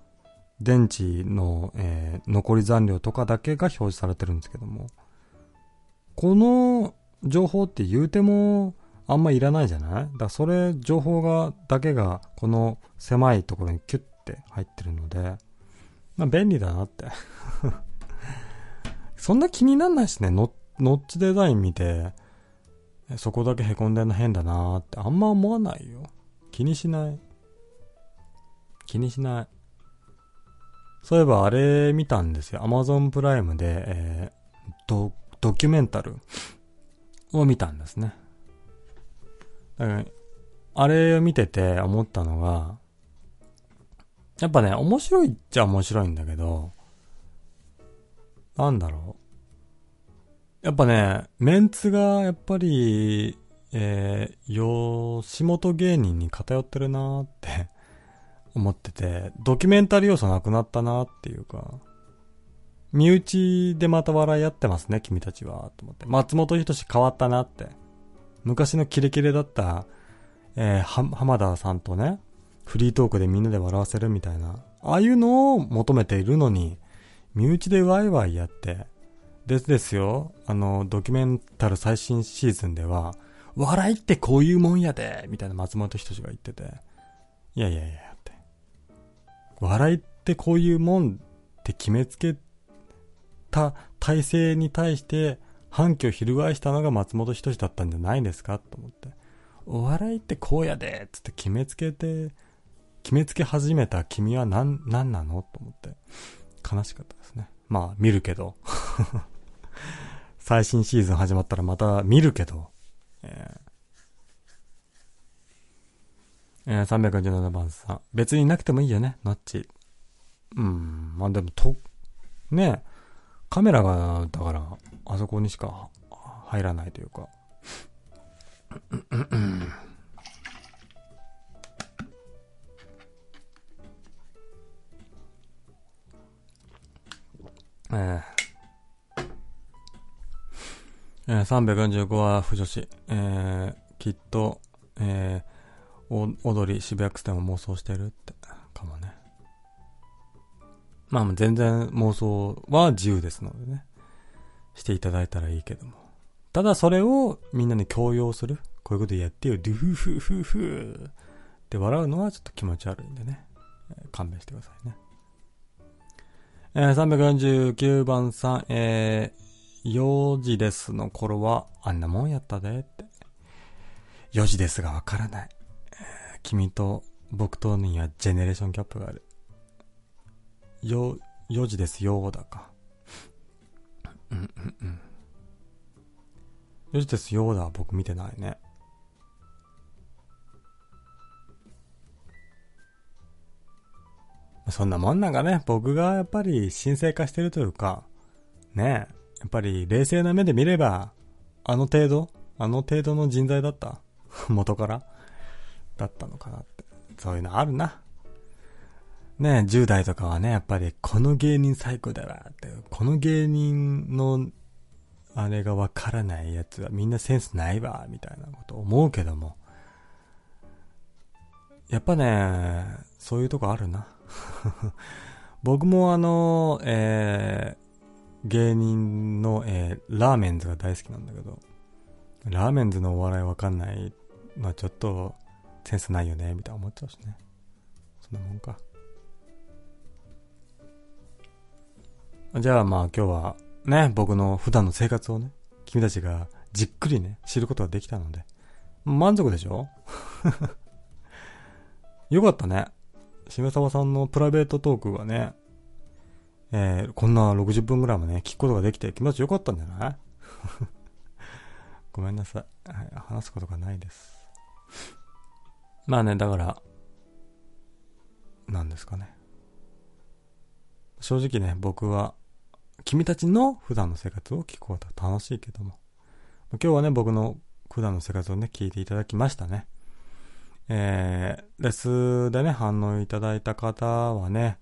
電池の、えー、残り残量とかだけが表示されてるんですけども、この情報って言うても、あんまいらないじゃない？だからそれ、情報が、だけが、この狭いところにキュッて入ってるので、まあ便利だなって。そんな気になんないしね、ノッチデザイン見て、そこだけ凹んでんの変だなーってあんま思わないよ。気にしない。気にしない。そういえばあれ見たんですよ。Amazon プライムで、えー、ド、ドキュメンタルを見たんですね。あれを見てて思ったのが、やっぱね、面白いっちゃ面白いんだけど、なんだろう。やっぱね、メンツがやっぱり、えー、吉本芸人に偏ってるなーって 思ってて、ドキュメンタリー要素なくなったなーっていうか、身内でまた笑い合ってますね、君たちは、と思って。松本人志変わったなって。昔のキレキレだった、えー、浜田さんとね、フリートークでみんなで笑わせるみたいな、ああいうのを求めているのに、身内でワイワイやって、ですですよ、あの、ドキュメンタル最新シーズンでは、笑いってこういうもんやで、みたいな松本人志が言ってて、いやいやいや、って。笑いってこういうもんって決めつけた体制に対して、反響を翻したのが松本人志だったんじゃないんですかと思って。お笑いってこうやでつって決めつけて、決めつけ始めた君は何、何なのと思って。悲しかったですね。まあ、見るけど。最新シーズン始まったらまた見るけど。えー、えー、317番さん。別になくてもいいよね、ノッチ。うん、まあでも、と、ねカメラが、だから、あそこにしか入らないというか。えー、え、345は不女子。えー、きっと、えー、踊り渋谷区でも妄想してるって、かもね。まあ全然妄想は自由ですのでね。していただいたらいいけども。ただそれをみんなに強要する。こういうことやってよ、ドゥフフフフって笑うのはちょっと気持ち悪いんでね。勘弁してくださいね。えー、349番さん、えー、4時ですの頃はあんなもんやったでって。4時ですがわからない、君と僕とにはジェネレーションギャップがある。よ、4時ですよだか。うんうんうん。4時ですよだ僕見てないね。そんなもんなんかね、僕がやっぱり神聖化してるというか、ねえやっぱり冷静な目で見れば、あの程度、あの程度の人材だった 元からだったのかなって。そういうのあるな。ね10代とかはね、やっぱりこの芸人最高だわって、この芸人のあれがわからないやつはみんなセンスないわ、みたいなこと思うけども、やっぱね、そういうとこあるな。僕もあの、えー、芸人の、えー、ラーメンズが大好きなんだけど、ラーメンズのお笑いわかんない。まあちょっと、センスないよね、みたいな思っちゃうしね。そんなもんか。じゃあまあ今日はね、僕の普段の生活をね、君たちがじっくりね、知ることができたので、満足でしょ？よかったね。しめさばさんのプライベートトークがね、えー、こんな60分ぐらいもね、聞くことができて気持ちよかったんじゃない？ごめんなさい。はい、話すことがないです。まあね、だから、なんですかね。正直ね、僕は、君たちの普段の生活を聞くことは楽しいけども。今日はね、僕の普段の生活をね、聞いていただきましたね。えー、レスでね、反応いただいた方はね、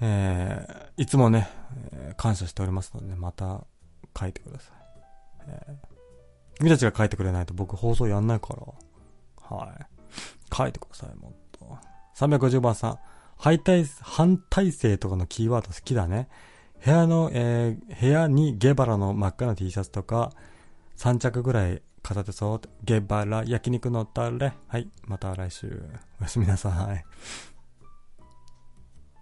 えー、いつもね、感謝しておりますので、また書いてください。えー、君たちが書いてくれないと僕放送やんないから。はい。書いてください、もっと。350番さん。反対、反体制とかのキーワード好きだね。部屋の、えー、部屋にゲバラの真っ赤な T シャツとか、3着ぐらい片手そう。ゲバラ、焼肉のタレ。はい。また来週。おやすみなさい。